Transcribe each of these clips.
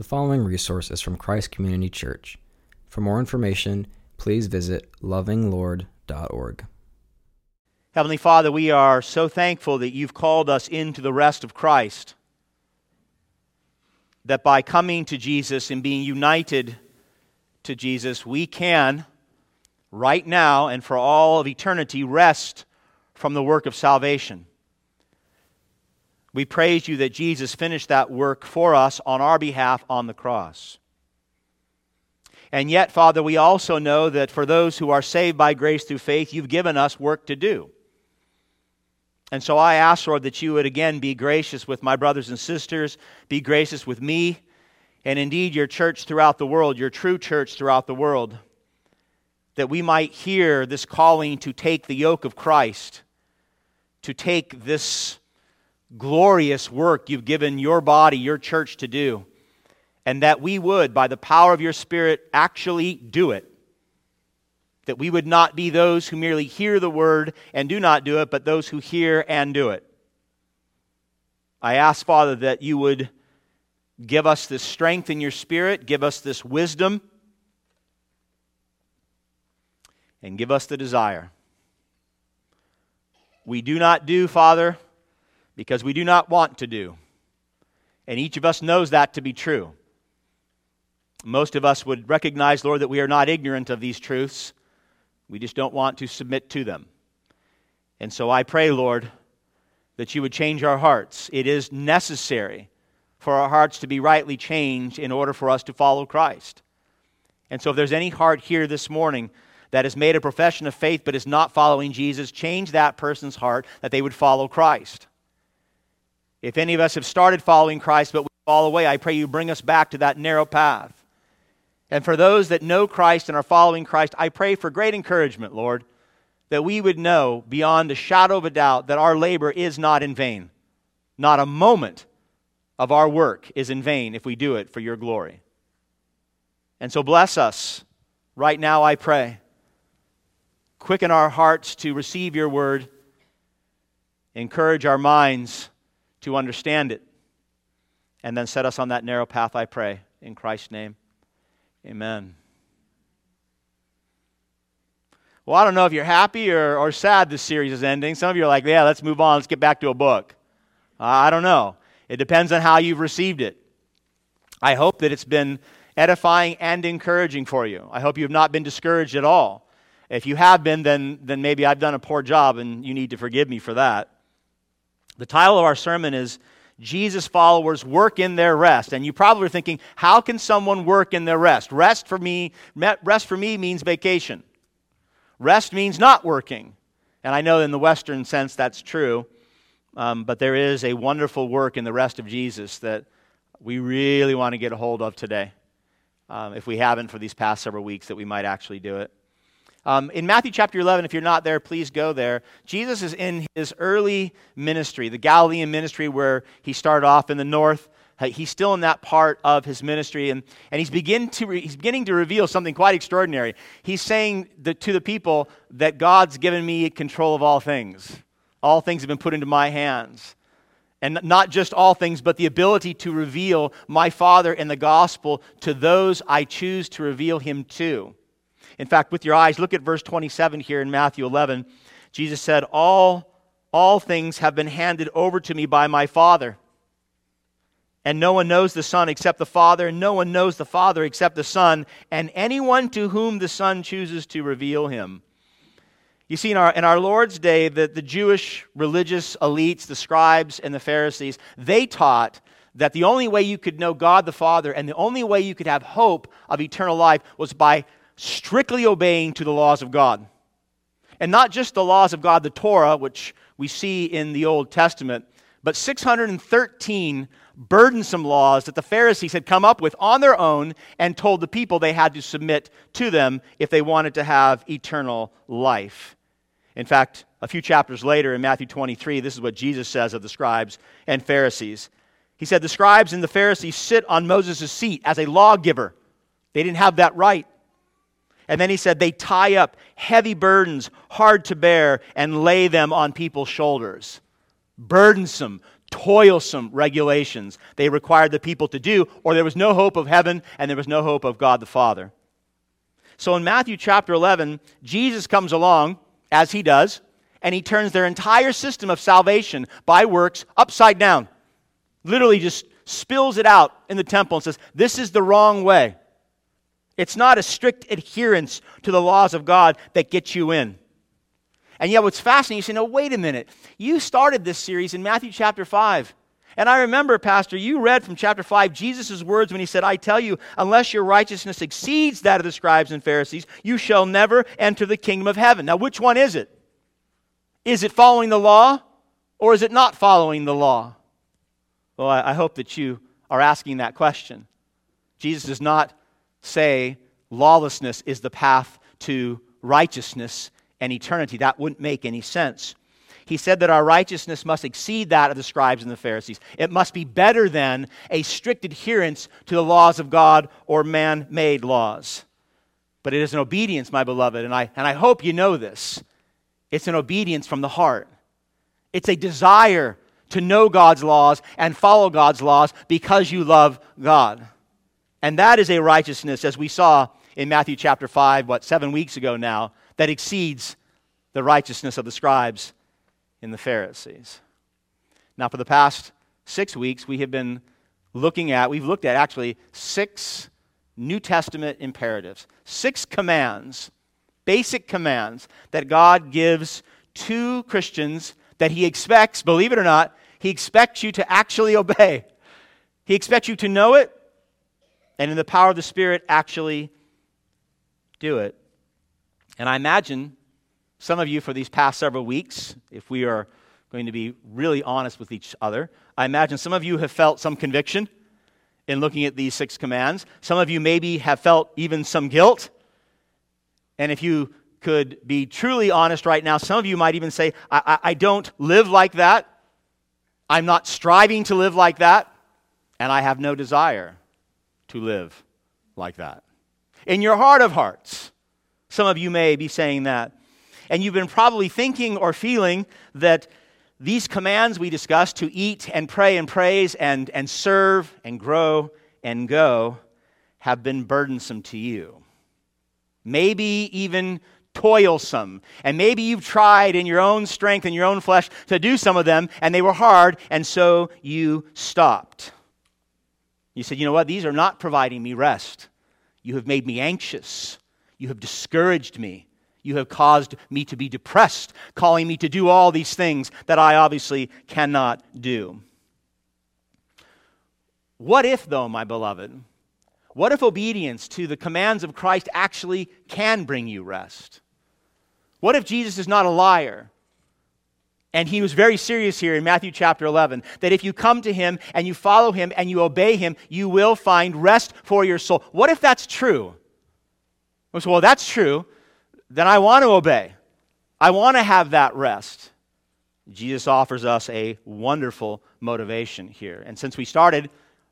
The following resource is from Christ Community Church. For more information, please visit lovinglord.org. Heavenly Father, we are so thankful that you've called us into the rest of Christ. That by coming to Jesus and being united to Jesus, we can, right now and for all of eternity, rest from the work of salvation. We praise you that Jesus finished that work for us on our behalf on the cross. And yet, Father, we also know that for those who are saved by grace through faith, you've given us work to do. And so I ask, Lord, that you would again be gracious with my brothers and sisters, be gracious with me, and indeed your church throughout the world, your true church throughout the world, that we might hear this calling to take the yoke of Christ, to take this glorious work you've given your body, your church to do, and that we would, by the power of your Spirit, actually do it. That we would not be those who merely hear the word and do not do it, but those who hear and do it. I ask, Father, that you would give us this strength in your Spirit, give us this wisdom, and give us the desire. We do not do, Father, because we do not want to do. And each of us knows that to be true. Most of us would recognize, Lord, that we are not ignorant of these truths. We just don't want to submit to them. And so I pray, Lord, that you would change our hearts. It is necessary for our hearts to be rightly changed in order for us to follow Christ. And so if there's any heart here this morning that has made a profession of faith but is not following Jesus, change that person's heart that they would follow Christ. If any of us have started following Christ but we fall away, I pray you bring us back to that narrow path. And for those that know Christ and are following Christ, I pray for great encouragement, Lord, that we would know beyond a shadow of a doubt that our labor is not in vain. Not a moment of our work is in vain if we do it for your glory. And so bless us right now, I pray. Quicken our hearts to receive your word, encourage our minds to understand it. And then set us on that narrow path, I pray. In Christ's name, amen. Well, I don't know if you're happy or, or sad this series is ending. Some of you are like, yeah, let's move on. Let's get back to a book. Uh, I don't know. It depends on how you've received it. I hope that it's been edifying and encouraging for you. I hope you have not been discouraged at all. If you have been, then, then maybe I've done a poor job and you need to forgive me for that. The title of our sermon is Jesus followers work in their rest. And you probably are thinking, how can someone work in their rest? Rest for me, rest for me means vacation. Rest means not working. And I know in the Western sense that's true. Um, but there is a wonderful work in the rest of Jesus that we really want to get a hold of today. Um, if we haven't for these past several weeks, that we might actually do it. Um, in Matthew chapter 11, if you're not there, please go there. Jesus is in his early ministry, the Galilean ministry where he started off in the north. Uh, he's still in that part of his ministry, and, and he's, begin to re, he's beginning to reveal something quite extraordinary. He's saying to the people that God's given me control of all things. All things have been put into my hands. And not just all things, but the ability to reveal my Father in the gospel to those I choose to reveal him to. In fact, with your eyes, look at verse 27 here in Matthew 11. Jesus said, All, all things have been handed over to me by my Father. And no one knows the Son except the Father, and no one knows the Father except the Son, and anyone to whom the Son chooses to reveal him. You see, in our, in our Lord's day, the, the Jewish religious elites, the scribes and the Pharisees, they taught that the only way you could know God the Father and the only way you could have hope of eternal life was by strictly obeying to the laws of God. And not just the laws of God, the Torah, which we see in the Old Testament, but 613 burdensome laws that the Pharisees had come up with on their own and told the people they had to submit to them if they wanted to have eternal life. In fact, a few chapters later in Matthew 23, this is what Jesus says of the scribes and Pharisees. He said, The scribes and the Pharisees sit on Moses' seat as a lawgiver. They didn't have that right. And then he said, they tie up heavy burdens, hard to bear, and lay them on people's shoulders. Burdensome, toilsome regulations they required the people to do, or there was no hope of heaven and there was no hope of God the Father. So in Matthew chapter 11, Jesus comes along, as he does, and he turns their entire system of salvation by works upside down. Literally just spills it out in the temple and says, This is the wrong way. It's not a strict adherence to the laws of God that gets you in. And yet, what's fascinating, you say, no, wait a minute. You started this series in Matthew chapter 5. And I remember, Pastor, you read from chapter 5 Jesus' words when he said, I tell you, unless your righteousness exceeds that of the scribes and Pharisees, you shall never enter the kingdom of heaven. Now, which one is it? Is it following the law or is it not following the law? Well, I, hope that you are asking that question. Jesus does not say lawlessness is the path to righteousness and eternity. That wouldn't make any sense. He said that our righteousness must exceed that of the scribes and the Pharisees. It must be better than a strict adherence to the laws of God or man made laws. But it is an obedience, my beloved, and I, and I hope you know this. It's an obedience from the heart. It's a desire to know God's laws and follow God's laws because you love God. And that is a righteousness, as we saw in Matthew chapter 5, what, seven weeks ago now, that exceeds the righteousness of the scribes and the Pharisees. Now, for the past six weeks, we have been looking at, we've looked at actually six New Testament imperatives, six commands, basic commands that God gives to Christians that He expects, believe it or not, He expects you to actually obey. He expects you to know it and in the power of the Spirit actually do it. And I imagine some of you for these past several weeks, if we are going to be really honest with each other, I imagine some of you have felt some conviction in looking at these six commands. Some of you maybe have felt even some guilt. And if you could be truly honest right now, some of you might even say, I, I, I don't live like that. I'm not striving to live like that. And I have no desire to live like that. In your heart of hearts, some of you may be saying that. And you've been probably thinking or feeling that these commands we discussed to eat and pray and praise and, and serve and grow and go have been burdensome to you. Maybe even toilsome. And maybe you've tried in your own strength and your own flesh to do some of them, and they were hard, and so you stopped. You said, you know what? These are not providing me rest. You have made me anxious. You have discouraged me. You have caused me to be depressed, calling me to do all these things that I obviously cannot do. What if, though, my beloved, what if obedience to the commands of Christ actually can bring you rest? What if Jesus is not a liar? And he was very serious here in Matthew chapter 11 that if you come to him and you follow him and you obey him, you will find rest for your soul. What if that's true? I said, Well, that's true. Then I want to obey. I want to have that rest. Jesus offers us a wonderful motivation here. And since we started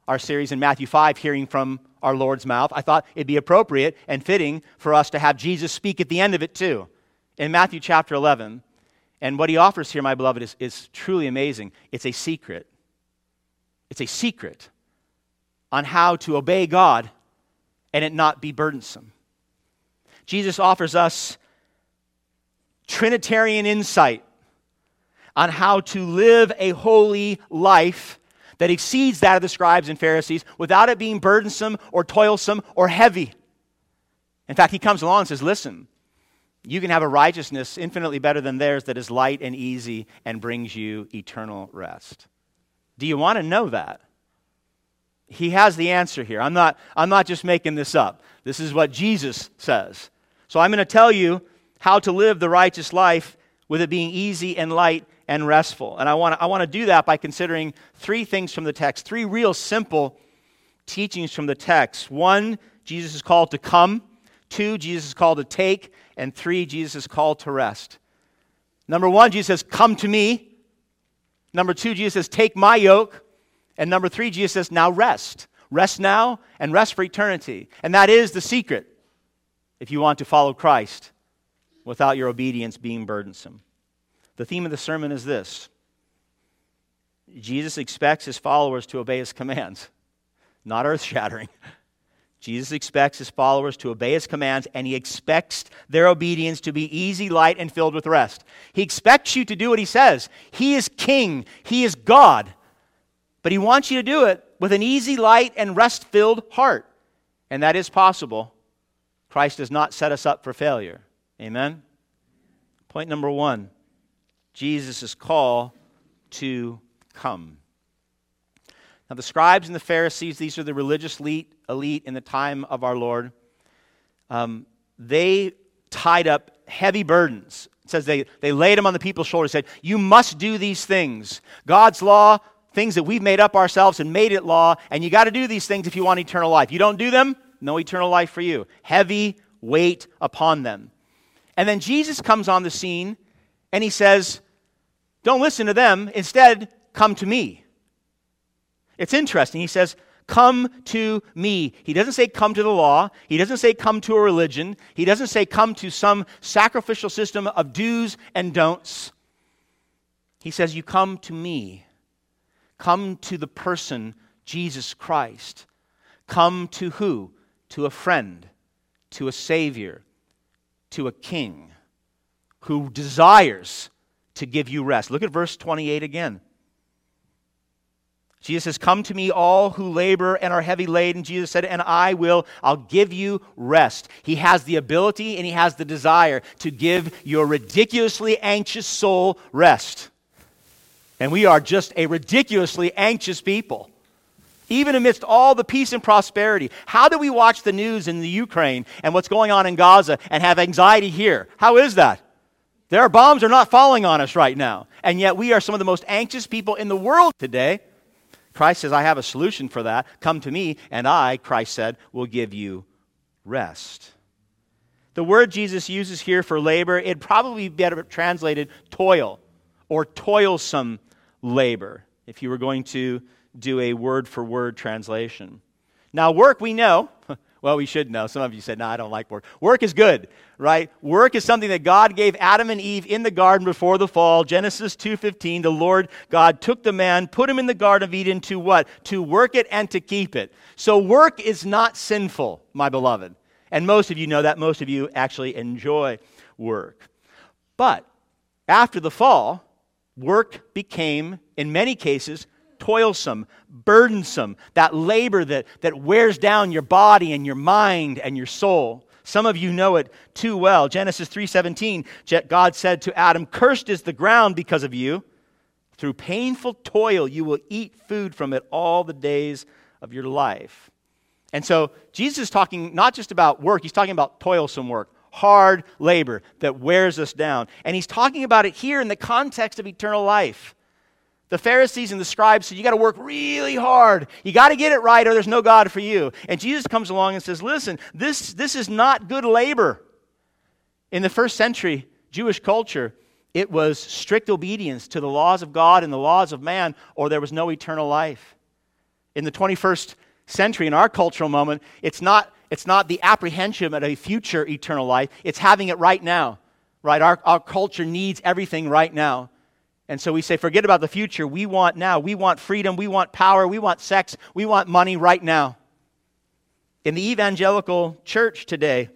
our series in Matthew 5 hearing from our Lord's mouth, I thought it'd be appropriate and fitting for us to have Jesus speak at the end of it too. In Matthew chapter 11, and what he offers here, my beloved, is, is truly amazing. It's a secret. It's a secret on how to obey God and it not be burdensome. Jesus offers us Trinitarian insight on how to live a holy life that exceeds that of the scribes and Pharisees without it being burdensome or toilsome or heavy. In fact, he comes along and says, Listen, you can have a righteousness infinitely better than theirs that is light and easy and brings you eternal rest. Do you want to know that? He has the answer here. I'm not, I'm not just making this up. This is what Jesus says. So I'm going to tell you how to live the righteous life with it being easy and light and restful. And I want to, I want to do that by considering three things from the text, three real simple teachings from the text. One, Jesus is called to come. Two, Jesus is called to take. And three, Jesus is called to rest. Number one, Jesus says, Come to me. Number two, Jesus says, Take my yoke. And number three, Jesus says, Now rest. Rest now and rest for eternity. And that is the secret if you want to follow Christ without your obedience being burdensome. The theme of the sermon is this Jesus expects his followers to obey his commands, not earth shattering. Jesus expects his followers to obey his commands, and he expects their obedience to be easy, light, and filled with rest. He expects you to do what he says. He is king, he is God. But he wants you to do it with an easy, light, and rest filled heart. And that is possible. Christ does not set us up for failure. Amen? Point number one Jesus' call to come. Now, the scribes and the Pharisees, these are the religious elite, elite in the time of our Lord, um, they tied up heavy burdens. It says they, they laid them on the people's shoulders, said, You must do these things. God's law, things that we've made up ourselves and made it law, and you got to do these things if you want eternal life. You don't do them, no eternal life for you. Heavy weight upon them. And then Jesus comes on the scene and he says, Don't listen to them. Instead, come to me. It's interesting. He says, Come to me. He doesn't say come to the law. He doesn't say come to a religion. He doesn't say come to some sacrificial system of do's and don'ts. He says, You come to me. Come to the person, Jesus Christ. Come to who? To a friend, to a Savior, to a King who desires to give you rest. Look at verse 28 again. Jesus says, Come to me, all who labor and are heavy laden. Jesus said, And I will, I'll give you rest. He has the ability and he has the desire to give your ridiculously anxious soul rest. And we are just a ridiculously anxious people, even amidst all the peace and prosperity. How do we watch the news in the Ukraine and what's going on in Gaza and have anxiety here? How is that? Their bombs are not falling on us right now. And yet we are some of the most anxious people in the world today. Christ says, I have a solution for that. Come to me, and I, Christ said, will give you rest. The word Jesus uses here for labor, it'd probably be better translated toil or toilsome labor if you were going to do a word for word translation. Now, work, we know. Well, we should know. Some of you said, no, I don't like work. Work is good, right? Work is something that God gave Adam and Eve in the garden before the fall. Genesis 2.15, the Lord God took the man, put him in the Garden of Eden to what? To work it and to keep it. So work is not sinful, my beloved. And most of you know that. Most of you actually enjoy work. But after the fall, work became, in many cases, toilsome, burdensome, that labor that, that wears down your body and your mind and your soul. Some of you know it too well. Genesis 3:17, God said to Adam, "Cursed is the ground because of you. Through painful toil you will eat food from it all the days of your life." And so Jesus is talking not just about work, he's talking about toilsome work, hard labor that wears us down. And he's talking about it here in the context of eternal life. The Pharisees and the scribes said, You got to work really hard. You got to get it right, or there's no God for you. And Jesus comes along and says, Listen, this, this is not good labor. In the first century Jewish culture, it was strict obedience to the laws of God and the laws of man, or there was no eternal life. In the 21st century, in our cultural moment, it's not, it's not the apprehension of a future eternal life, it's having it right now. Right? Our, our culture needs everything right now. And so we say, forget about the future. We want now. We want freedom. We want power. We want sex. We want money right now. In the evangelical church today,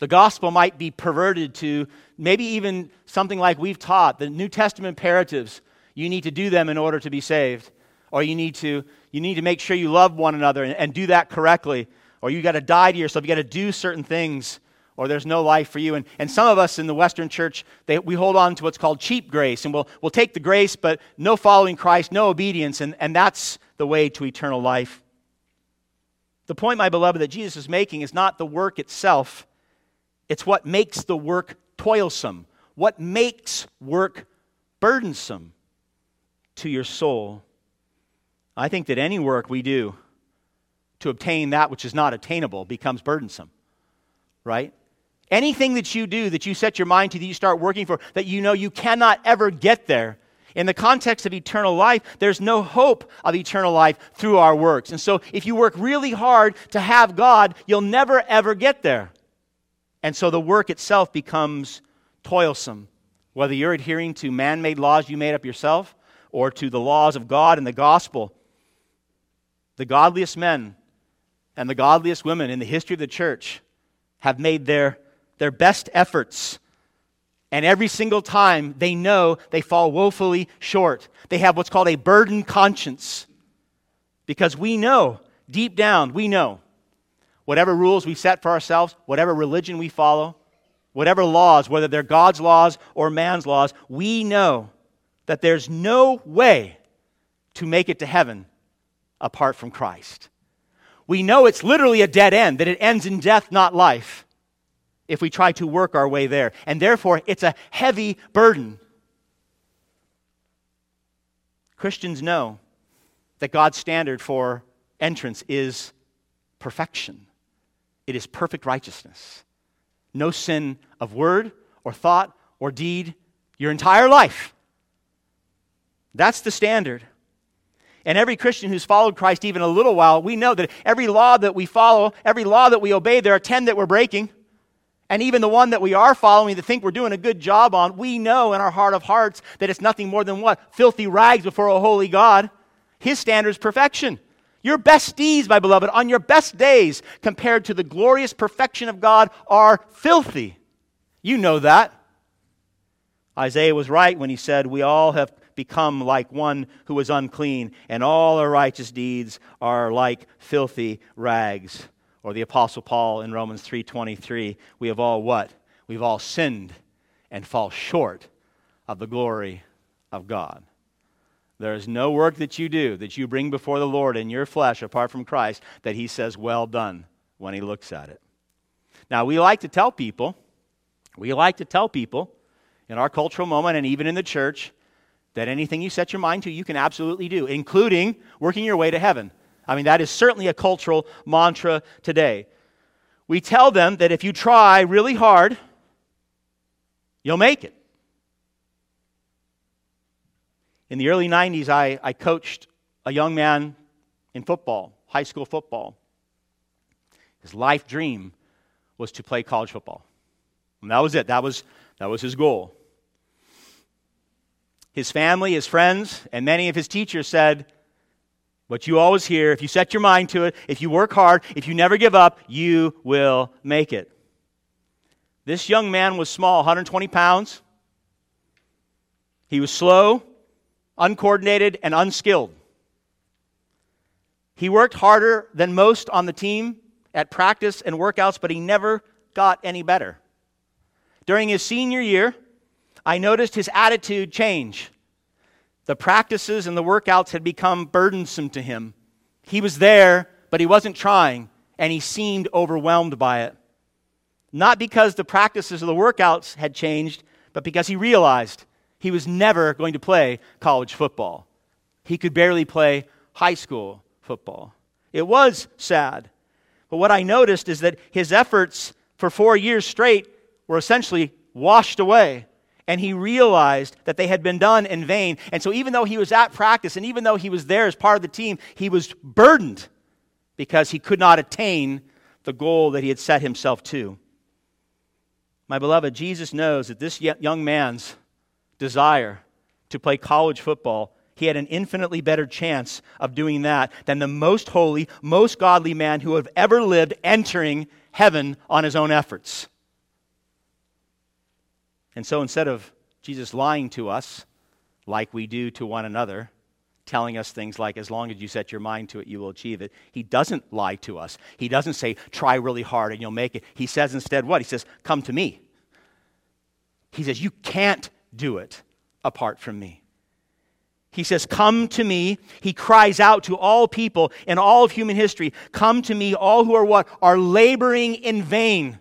the gospel might be perverted to maybe even something like we've taught the New Testament imperatives. You need to do them in order to be saved. Or you need to, you need to make sure you love one another and, and do that correctly. Or you got to die to yourself. You got to do certain things or there's no life for you. And, and some of us in the Western church, they, we hold on to what's called cheap grace, and we'll, we'll take the grace, but no following Christ, no obedience, and, and that's the way to eternal life. The point, my beloved, that Jesus is making is not the work itself, it's what makes the work toilsome, what makes work burdensome to your soul. I think that any work we do to obtain that which is not attainable becomes burdensome, right? Anything that you do, that you set your mind to, that you start working for, that you know you cannot ever get there, in the context of eternal life, there's no hope of eternal life through our works. And so, if you work really hard to have God, you'll never ever get there. And so, the work itself becomes toilsome. Whether you're adhering to man made laws you made up yourself, or to the laws of God and the gospel, the godliest men and the godliest women in the history of the church have made their, their best efforts. And every single time they know they fall woefully short. They have what's called a burdened conscience. Because we know, deep down, we know, whatever rules we set for ourselves, whatever religion we follow, whatever laws, whether they're God's laws or man's laws, we know that there's no way to make it to heaven apart from Christ. We know it's literally a dead end, that it ends in death, not life, if we try to work our way there. And therefore, it's a heavy burden. Christians know that God's standard for entrance is perfection, it is perfect righteousness. No sin of word or thought or deed your entire life. That's the standard. And every Christian who's followed Christ even a little while, we know that every law that we follow, every law that we obey, there are 10 that we're breaking. And even the one that we are following, that think we're doing a good job on, we know in our heart of hearts that it's nothing more than what? Filthy rags before a holy God. His standard is perfection. Your best deeds, my beloved, on your best days, compared to the glorious perfection of God, are filthy. You know that. Isaiah was right when he said, We all have become like one who is unclean, and all our righteous deeds are like filthy rags. Or the apostle Paul in Romans 3:23, we have all what? We've all sinned and fall short of the glory of God. There is no work that you do that you bring before the Lord in your flesh apart from Christ that he says well done when he looks at it. Now, we like to tell people, we like to tell people in our cultural moment and even in the church that anything you set your mind to, you can absolutely do, including working your way to heaven. I mean, that is certainly a cultural mantra today. We tell them that if you try really hard, you'll make it. In the early 90s, I, I coached a young man in football, high school football. His life dream was to play college football. And that was it. That was, that was his goal his family, his friends, and many of his teachers said, What you always hear, if you set your mind to it, if you work hard, if you never give up, you will make it. This young man was small, 120 pounds. He was slow, uncoordinated, and unskilled. He worked harder than most on the team at practice and workouts, but he never got any better. During his senior year, I noticed his attitude change. The practices and the workouts had become burdensome to him. He was there, but he wasn't trying, and he seemed overwhelmed by it. Not because the practices or the workouts had changed, but because he realized he was never going to play college football. He could barely play high school football. It was sad. But what I noticed is that his efforts for four years straight were essentially washed away and he realized that they had been done in vain. And so, even though he was at practice and even though he was there as part of the team, he was burdened because he could not attain the goal that he had set himself to. My beloved, Jesus knows that this young man's desire to play college football, he had an infinitely better chance of doing that than the most holy, most godly man who have ever lived entering heaven on his own efforts. And so instead of Jesus lying to us like we do to one another, telling us things like, as long as you set your mind to it, you will achieve it. He doesn't lie to us. He doesn't say, try really hard and you'll make it. He says instead what? He says, come to me. He says, you can't do it apart from me. He says, Come to me. He cries out to all people in all of human history Come to me, all who are what? Are laboring in vain,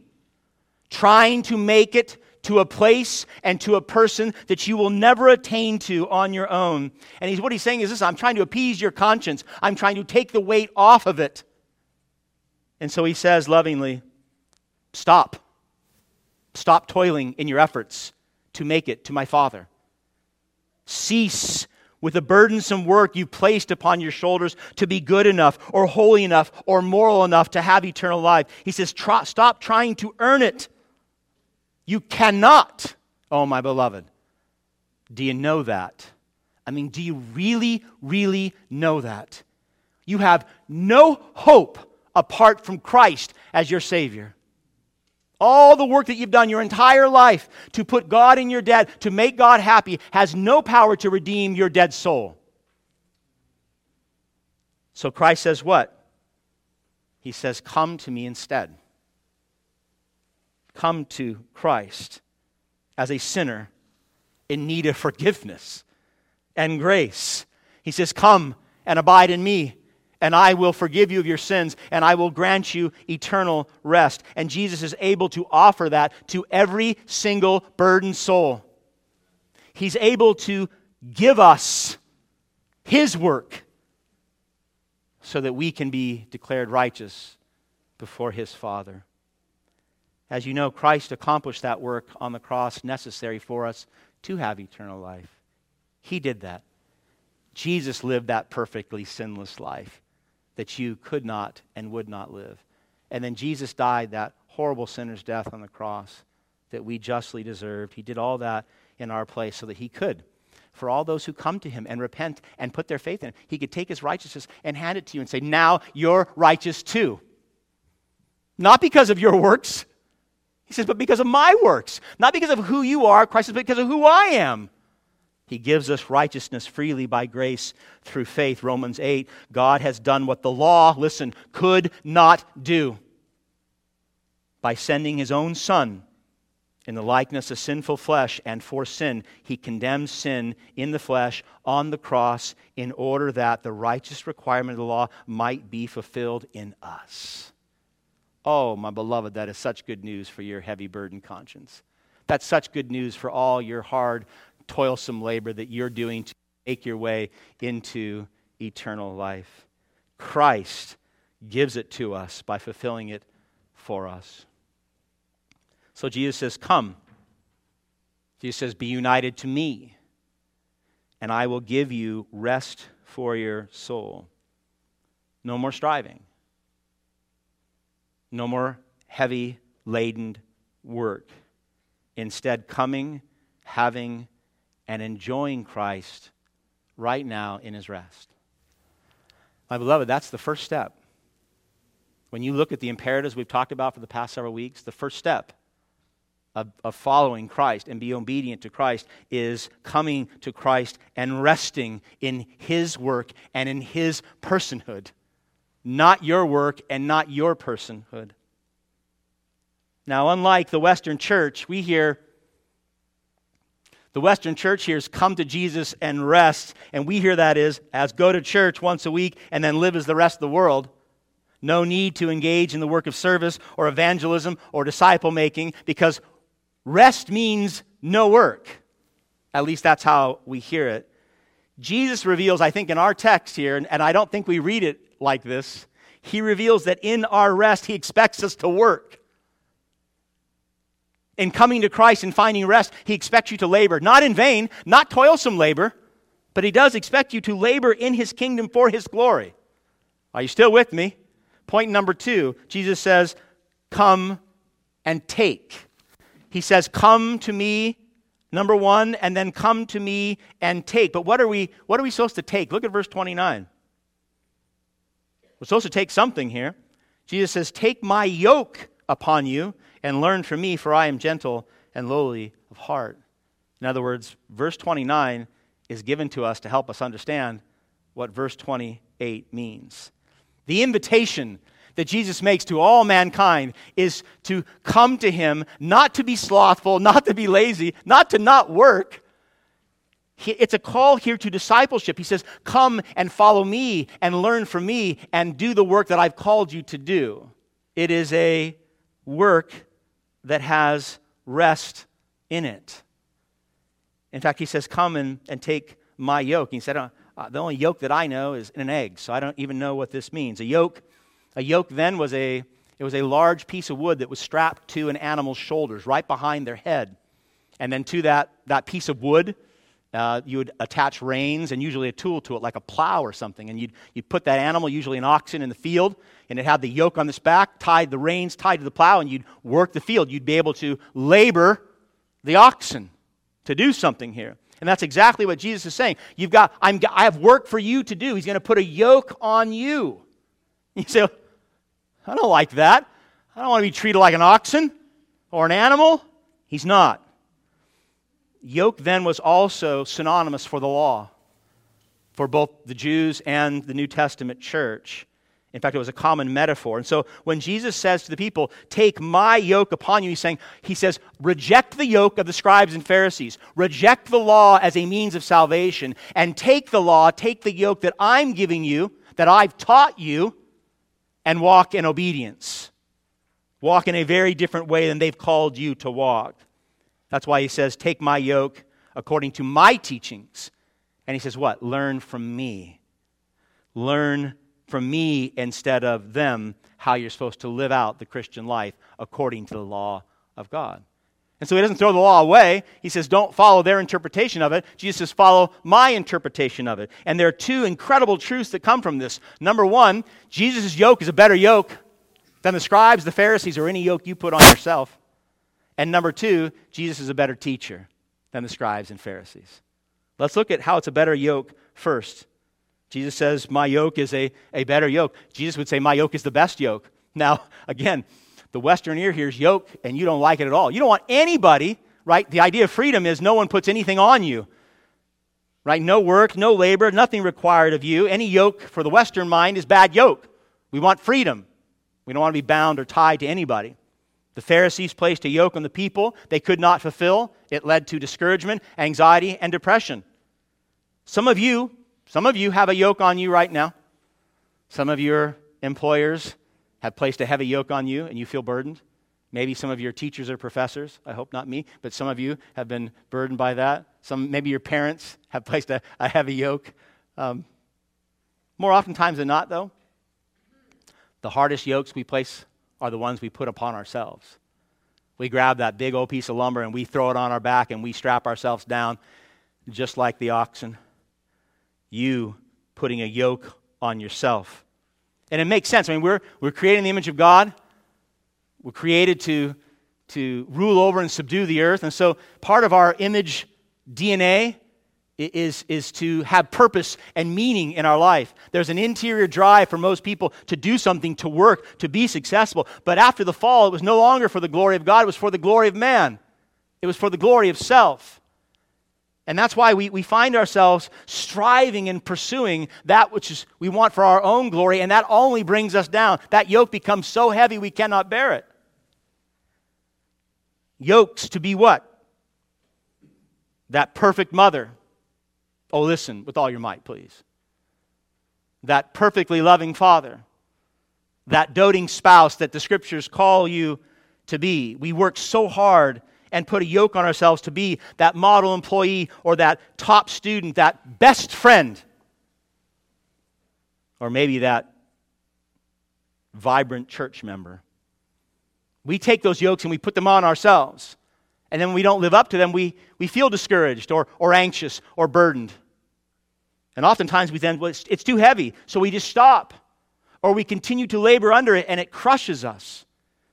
trying to make it to a place and to a person that you will never attain to on your own. And he's, what he's saying is this I'm trying to appease your conscience, I'm trying to take the weight off of it. And so he says lovingly, Stop. Stop toiling in your efforts to make it to my Father. Cease with the burdensome work you placed upon your shoulders to be good enough or holy enough or moral enough to have eternal life. He says, Stop trying to earn it. You cannot, oh my beloved. Do you know that? I mean, do you really, really know that? You have no hope apart from Christ as your Savior. All the work that you've done your entire life to put God in your debt, to make God happy, has no power to redeem your dead soul. So Christ says what? He says, Come to me instead. Come to Christ as a sinner in need of forgiveness and grace. He says, Come and abide in me, and I will forgive you of your sins, and I will grant you eternal rest. And Jesus is able to offer that to every single burdened soul. He's able to give us His work so that we can be declared righteous before His Father. As you know, Christ accomplished that work on the cross necessary for us to have eternal life. He did that. Jesus lived that perfectly sinless life that you could not and would not live. And then Jesus died that horrible sinner's death on the cross that we justly deserved. He did all that in our place so that he could. For all those who come to him and repent and put their faith in him, he could take his righteousness and hand it to you and say, Now you're righteous too. Not because of your works, he says, but because of my works. Not because of who you are, Christ but because of who I am. He gives us righteousness freely by grace through faith. Romans 8. God has done what the law, listen, could not do by sending his own Son in the likeness of sinful flesh, and for sin, he condemns sin in the flesh on the cross in order that the righteous requirement of the law might be fulfilled in us. Oh, my beloved, that is such good news for your heavy burden conscience. That's such good news for all your hard, toilsome labor that you're doing to make your way into eternal life. Christ gives it to us by fulfilling it for us. So Jesus says, Come. Jesus says, Be united to me, and I will give you rest for your soul. No more striving. No more heavy laden work. Instead, coming, having, and enjoying Christ right now in his rest. My beloved, that's the first step. When you look at the imperatives we've talked about for the past several weeks, the first step of, of, following Christ and be obedient to Christ is coming to Christ and resting in His work and in His personhood not your work and not your personhood. Now, unlike the Western church, we hear the Western church hears come to Jesus and rest, and we hear that is as go to church once a week and then live as the rest of the world. No need to engage in the work of service or evangelism or disciple making because rest means no work. At least that's how we hear it. Jesus reveals, I think, in our text here, and I don't think we read it like this, he reveals that in our rest, he expects us to work. In coming to Christ and finding rest, he expects you to labor, not in vain, not toilsome labor, but he does expect you to labor in his kingdom for his glory. Are you still with me? Point number two Jesus says, Come and take. He says, Come to me, number one, and then come to me and take. But what are we, what are we supposed to take? Look at verse 29. We're supposed to take something here. Jesus says, Take my yoke upon you and learn from me, for I am gentle and lowly of heart. In other words, verse 29 is given to us to help us understand what verse 28 means. The invitation that Jesus makes to all mankind is to come to him, not to be slothful, not to be lazy, not to not work, it's a call here to discipleship. He says, Come and follow me and learn from me and do the work that I've called you to do. It is a work that has rest in it. In fact, he says, Come and, and take my yoke. He said, uh, uh, The only yoke that I know is in an egg, so I don't even know what this means. A yoke, a yoke then was a, it was a large piece of wood that was strapped to an animal's shoulders, right behind their head. And then to that, that piece of wood, uh, you would attach reins and usually a tool to it, like a plow or something. And you'd, you'd put that animal, usually an oxen, in the field, and it had the yoke on its back, tied the reins tied to the plow, and you'd work the field. You'd be able to labor the oxen to do something here. And that's exactly what Jesus is saying. You've got, I'm, I have work for you to do. He's going to put a yoke on you. You say, I don't like that. I don't want to be treated like an oxen or an animal. He's not. Yoke then was also synonymous for the law, for both the Jews and the New Testament church. In fact, it was a common metaphor. And so when Jesus says to the people, Take my yoke upon you, he's saying, He says, reject the yoke of the scribes and Pharisees, reject the law as a means of salvation, and take the law, take the yoke that I'm giving you, that I've taught you, and walk in obedience. Walk in a very different way than they've called you to walk. That's why he says, Take my yoke according to my teachings. And he says, What? Learn from me. Learn from me instead of them how you're supposed to live out the Christian life according to the law of God. And so he doesn't throw the law away. He says, don't follow their interpretation of it. Jesus says, follow my interpretation of it. And there are two incredible truths that come from this. Number one, Jesus' yoke is a better yoke than the scribes, the Pharisees, or any yoke you put on yourself. And number two, Jesus is a better teacher than the scribes and Pharisees. Let's look at how it's a better yoke first. Jesus says, My yoke is a, a better yoke. Jesus would say, My yoke is the best yoke. Now, again, the Western ear hears yoke and you don't like it at all. You don't want anybody, right? The idea of freedom is no one puts anything on you, right? No work, no labor, nothing required of you. Any yoke for the Western mind is bad yoke. We want freedom. We don't want to be bound or tied to anybody. The Pharisees placed a yoke on the people they could not fulfill. It led to discouragement, anxiety, and depression. Some of you, some of you have a yoke on you right now. Some of your employers have placed a heavy yoke on you and you feel burdened. Maybe some of your teachers or professors, I hope not me, but some of you have been burdened by that. Some, maybe your parents have placed a, a heavy yoke. Um, more oftentimes than not, though, the hardest yokes we place are the ones we put upon ourselves. We grab that big old piece of lumber and we throw it on our back and we strap ourselves down just like the oxen. You putting a yoke on yourself. And it makes sense. I mean, we're, we're created in the image of God. We're created to, to rule over and subdue the earth. And so part of our image DNA is, is to have purpose and meaning in our life. There's an interior drive for most people to do something, to work, to be successful. But after the fall, it was no longer for the glory of God, it was for the glory of man, it was for the glory of self. And that's why we, we find ourselves striving and pursuing that which is, we want for our own glory, and that only brings us down. That yoke becomes so heavy we cannot bear it. Yokes to be what? That perfect mother. Oh, listen with all your might, please. That perfectly loving father. That doting spouse that the scriptures call you to be. We work so hard and put a yoke on ourselves to be that model employee or that top student, that best friend, or maybe that vibrant church member. We take those yokes and we put them on ourselves. And then when we don't live up to them, we, we feel discouraged or, or anxious or burdened. And oftentimes we then, well, it's, it's too heavy, so we just stop. Or we continue to labor under it and it crushes us.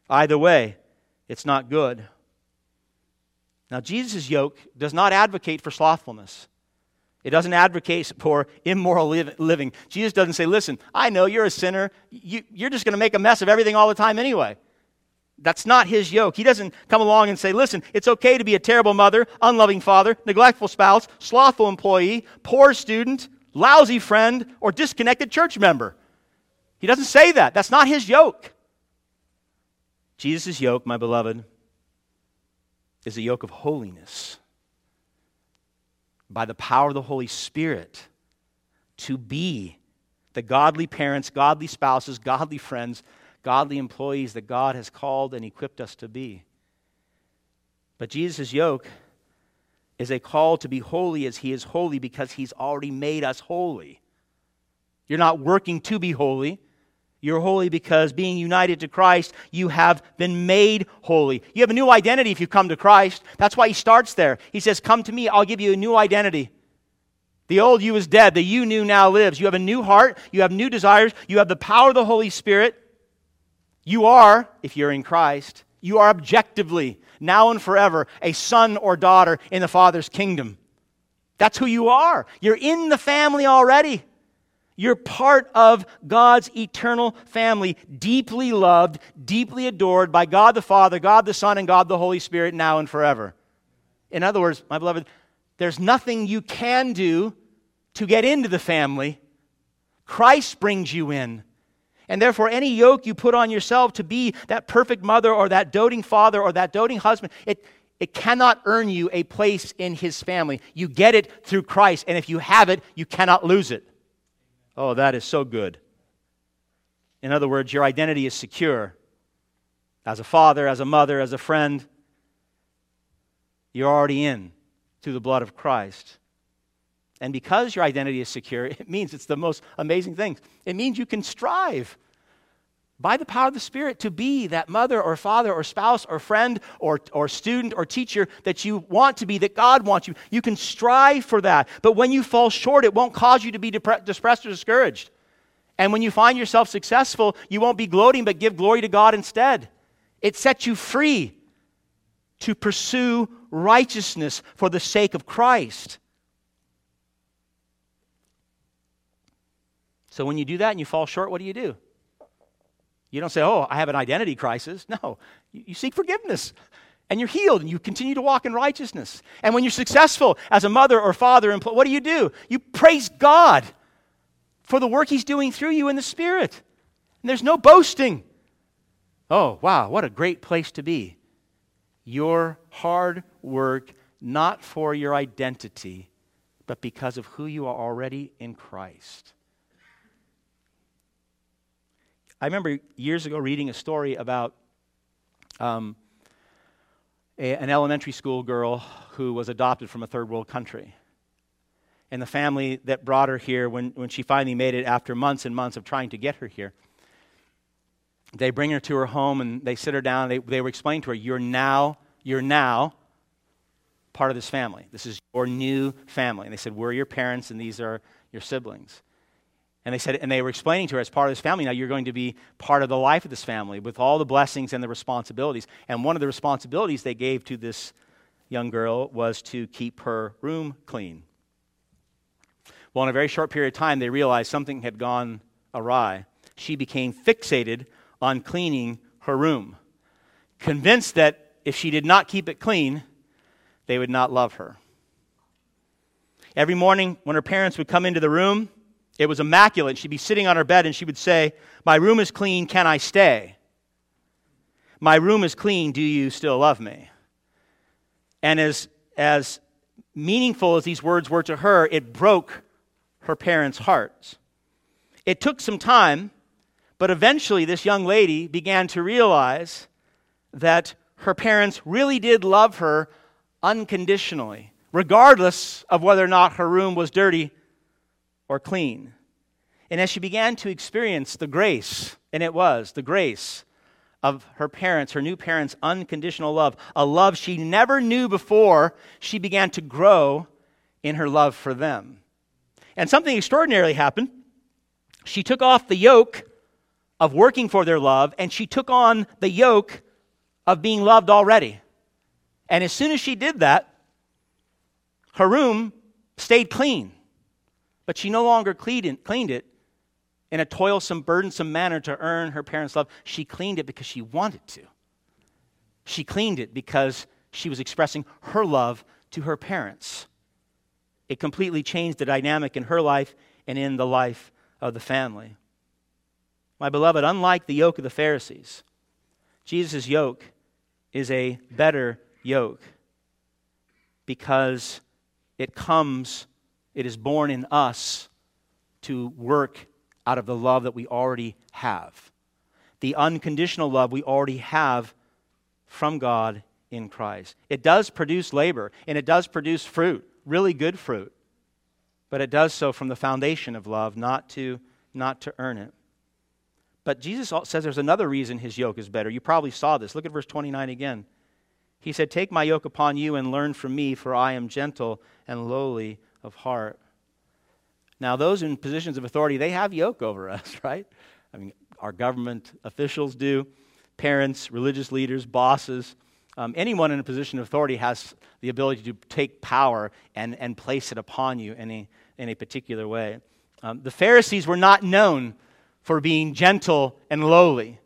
Either way, it's not good. Now, Jesus' yoke does not advocate for slothfulness. It doesn't advocate for immoral living. Jesus doesn't say, listen, I know you're a sinner. You, are just going to make a mess of everything all the time anyway. That's not his yoke. He doesn't come along and say, listen, it's okay to be a terrible mother, unloving father, neglectful spouse, slothful employee, poor student, lousy friend, or disconnected church member. He doesn't say that. That's not his yoke. Jesus' yoke, my beloved, is a yoke of holiness by the power of the Holy Spirit to be the godly parents, godly spouses, godly friends, godly employees that God has called and equipped us to be. But Jesus' yoke is a call to be holy as he is holy because he's already made us holy. You're not working to be holy. You're holy because being united to Christ, you have been made holy. You have a new identity if you come to Christ. That's why he starts there. He says, Come to me, I'll give you a new identity. The old you is dead, the you new now lives. You have a new heart, you have new desires, you have the power of the Holy Spirit. You are, if you're in Christ, you are objectively, now and forever, a son or daughter in the Father's kingdom. That's who you are. You're in the family already. You're part of God's eternal family, deeply loved, deeply adored by God the Father, God the Son, and God the Holy Spirit now and forever. In other words, my beloved, there's nothing you can do to get into the family. Christ brings you in. And therefore, any yoke you put on yourself to be that perfect mother or that doting father or that doting husband, it, it cannot earn you a place in his family. You get it through Christ. And if you have it, you cannot lose it. Oh, that is so good. In other words, your identity is secure. As a father, as a mother, as a friend, you're already in through the blood of Christ. And because your identity is secure, it means it's the most amazing thing. It means you can strive by the power of the Spirit to be that mother or father or spouse or friend or, or student or teacher that you want to be, that God wants you. You can strive for that. But when you fall short, it won't cause you to be depre- depressed or discouraged. And when you find yourself successful, you won't be gloating, but give glory to God instead. It sets you free to pursue righteousness for the sake of Christ. So when you do that and you fall short, what do you do? You don't say, oh, I have an identity crisis. No, you, you seek forgiveness and you're healed and you continue to walk in righteousness. And when you're successful as a mother or father, what do you do? You praise God for the work He's doing through you in the Spirit. And there's no boasting. Oh, wow, what a great place to be. Your hard work, not for your identity, but because of who you are already in Christ. I remember years ago reading a story about um, a, an elementary school girl who was adopted from a third world country. And the family that brought her here, when, when she finally made it after months and months of trying to get her here, they bring her to her home and they sit her down. They, they were explaining to her, You're now, you're now part of this family. This is your new family. And they said, We're your parents and these are your siblings. And they said, and they were explaining to her as part of this family, now you're going to be part of the life of this family with all the blessings and the responsibilities. And one of the responsibilities they gave to this young girl was to keep her room clean. Well, in a very short period of time, they realized something had gone awry. She became fixated on cleaning her room, convinced that if she did not keep it clean, they would not love her. Every morning, when her parents would come into the room, it was immaculate. She'd be sitting on her bed and she would say, My room is clean, can I stay? My room is clean, do you still love me? And as, as meaningful as these words were to her, it broke her parents' hearts. It took some time, but eventually this young lady began to realize that her parents really did love her unconditionally, regardless of whether or not her room was dirty or clean. And as she began to experience the grace, and it was the grace of her parents, her new parents' unconditional love, a love she never knew before, she began to grow in her love for them. And something extraordinary happened. She took off the yoke of working for their love, and she took on the yoke of being loved already. And as soon as she did that, her room stayed clean. But she no longer cleaned it in a toilsome, burdensome manner to earn her parents' love. She cleaned it because she wanted to. She cleaned it because she was expressing her love to her parents. It completely changed the dynamic in her life and in the life of the family. My beloved, unlike the yoke of the Pharisees, Jesus' yoke is a better yoke because it comes it is born in us to work out of the love that we already have. The unconditional love we already have from God in Christ. It does produce labor and it does produce fruit, really good fruit. But it does so from the foundation of love, not to, not to earn it. But Jesus says there's another reason his yoke is better. You probably saw this. Look at verse 29 again. He said, Take my yoke upon you and learn from me, for I am gentle and lowly of heart. Now, those in positions of authority, they have yoke over us, right? I mean, our government officials do, parents, religious leaders, bosses, Um, anyone in a position of authority has the ability to take power and, and place it upon you in a, in a particular way. Um, the Pharisees were not known for being gentle and lowly.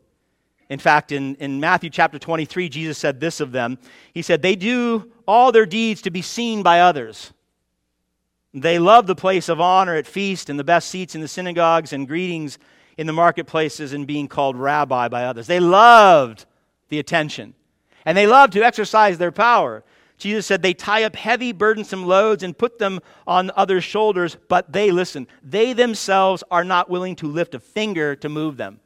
In fact, in, in Matthew chapter 23, Jesus said this of them He said, They do all their deeds to be seen by others. They love the place of honor at feast and the best seats in the synagogues and greetings in the marketplaces and being called rabbi by others. They loved the attention and they loved to exercise their power. Jesus said they tie up heavy, burdensome loads and put them on others' shoulders, but they, listen, they themselves are not willing to lift a finger to move them.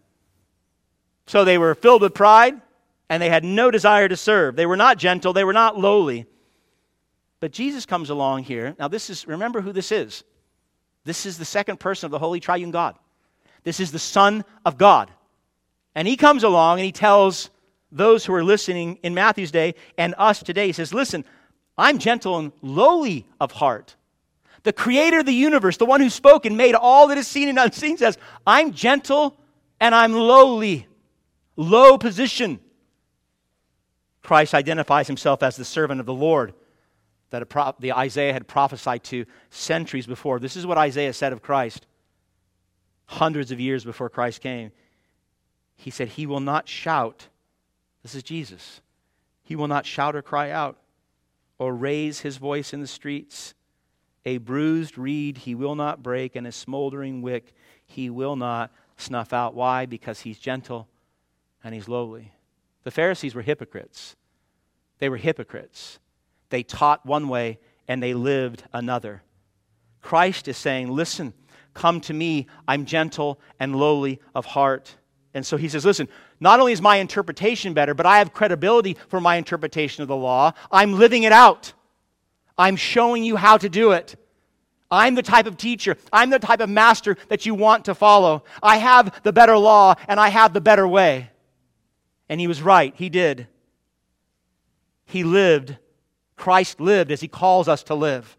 So they were filled with pride and they had no desire to serve. They were not gentle, they were not lowly. But Jesus comes along here. Now, this is, remember who this is. This is the second person of the Holy Triune God. This is the Son of God. And he comes along and he tells those who are listening in Matthew's day and us today, he says, Listen, I'm gentle and lowly of heart. The creator of the universe, the one who spoke and made all that is seen and unseen, says, I'm gentle and I'm lowly. Low position. Christ identifies himself as the servant of the Lord that the Isaiah had prophesied to centuries before. This is what Isaiah said of Christ hundreds of years before Christ came. He said, He will not shout. This is Jesus. He will not shout or cry out or raise his voice in the streets. A bruised reed he will not break, and a smoldering wick he will not snuff out. Why? Because he's gentle and he's lowly. The Pharisees were hypocrites. They were hypocrites. They taught one way and they lived another. Christ is saying, Listen, come to me. I'm gentle and lowly of heart. And so he says, Listen, not only is my interpretation better, but I have credibility for my interpretation of the law. I'm living it out. I'm showing you how to do it. I'm the type of teacher, I'm the type of master that you want to follow. I have the better law and I have the better way. And he was right, he did. He lived Christ lived as he calls us to live.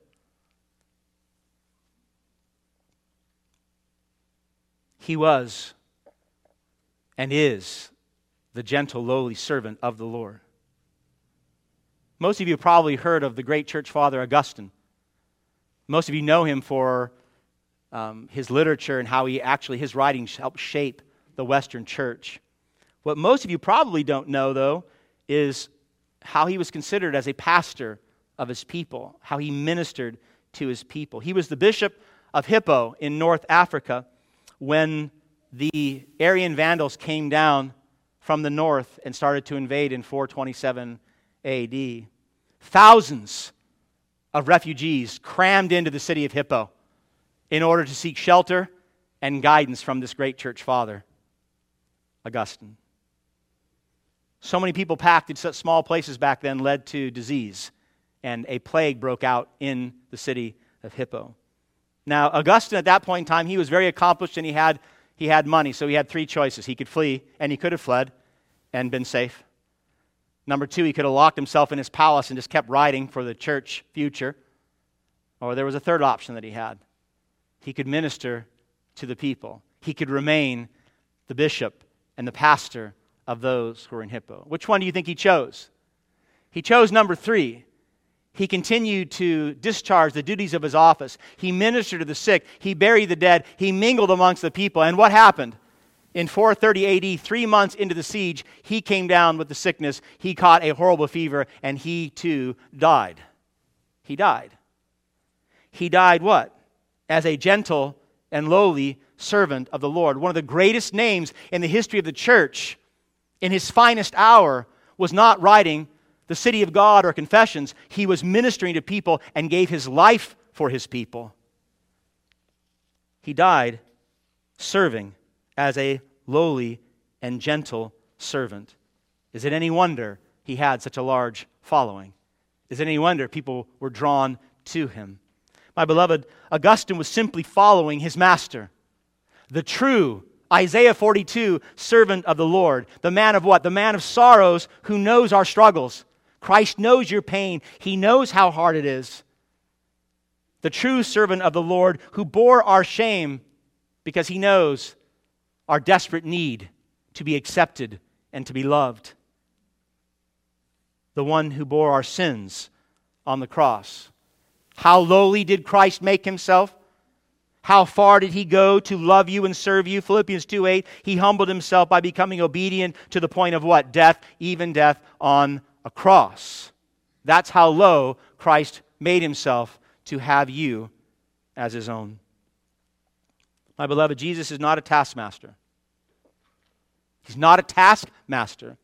He was and is the gentle, lowly servant of the Lord. Most of you probably heard of the great church father Augustine. Most of you know him for um, his literature and how he actually, his writings helped shape the Western church. What most of you probably don't know, though, is how he was considered as a pastor of his people, how he ministered to his people. He was the bishop of Hippo in North Africa when the Arian Vandals came down from the north and started to invade in 427 AD. Thousands of refugees crammed into the city of Hippo in order to seek shelter and guidance from this great church father, Augustine. So many people packed in such small places back then led to disease, and a plague broke out in the city of Hippo. Now, Augustine at that point in time, he was very accomplished and he had, he had money, so he had three choices. He could flee, and he could have fled and been safe. Number two, he could have locked himself in his palace and just kept writing for the church future. Or there was a third option that he had. He could minister to the people, he could remain the bishop and the pastor of those who were in Hippo. Which one do you think he chose? He chose number three. He continued to discharge the duties of his office. He ministered to the sick. He buried the dead. He mingled amongst the people. And what happened? In 430 AD, three months into the siege, he came down with the sickness. He caught a horrible fever, and he too died. He died. He died what? As a gentle and lowly servant of the Lord. One of the greatest names in the history of the church in his finest hour was not writing the city of God or confessions. He was ministering to people and gave his life for his people. He died serving as a lowly and gentle servant. Is it any wonder he had such a large following? Is it any wonder people were drawn to him? My beloved, Augustine was simply following his master, the true Isaiah 42, servant of the Lord. The man of what? The man of sorrows who knows our struggles. Christ knows your pain, he knows how hard it is. The true servant of the Lord who bore our shame because he knows our desperate need to be accepted and to be loved. the one who bore our sins on the cross. How lowly did Christ make himself? How far did he go to love you and serve you? Philippians 2 8, he humbled himself by becoming obedient to the point of what? Death, even death on a cross. That's how low Christ made himself to have you as his own. My beloved, Jesus is not a taskmaster. He's not a taskmaster.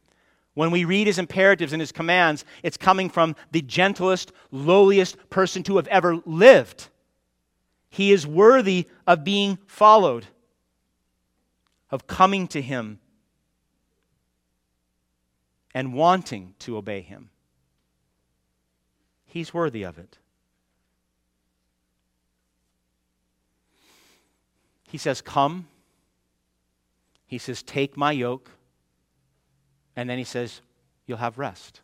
When we read his imperatives and his commands, it's coming from the gentlest, lowliest person to have ever lived. He is worthy of being followed, of coming to him and wanting to obey him. He's worthy of it. He says, Come. He says, Take my yoke. And then he says, You'll have rest.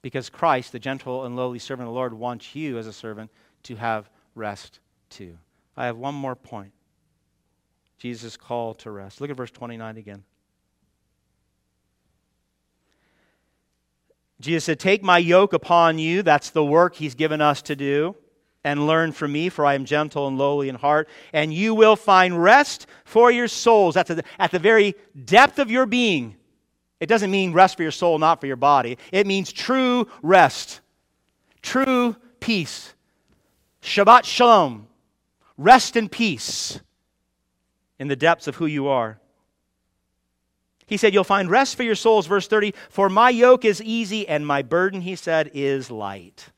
Because Christ, the gentle and lowly servant of the Lord, wants you as a servant to have rest too. I have one more point. Jesus' call to rest. Look at verse 29 again. Jesus said, Take my yoke upon you. That's the work he's given us to do. And learn from me, for I am gentle and lowly in heart, and you will find rest for your souls. That's at the very depth of your being. It doesn't mean rest for your soul, not for your body. It means true rest, true peace. Shabbat shalom, rest in peace in the depths of who you are. He said, You'll find rest for your souls, verse 30. For my yoke is easy and my burden, he said, is light.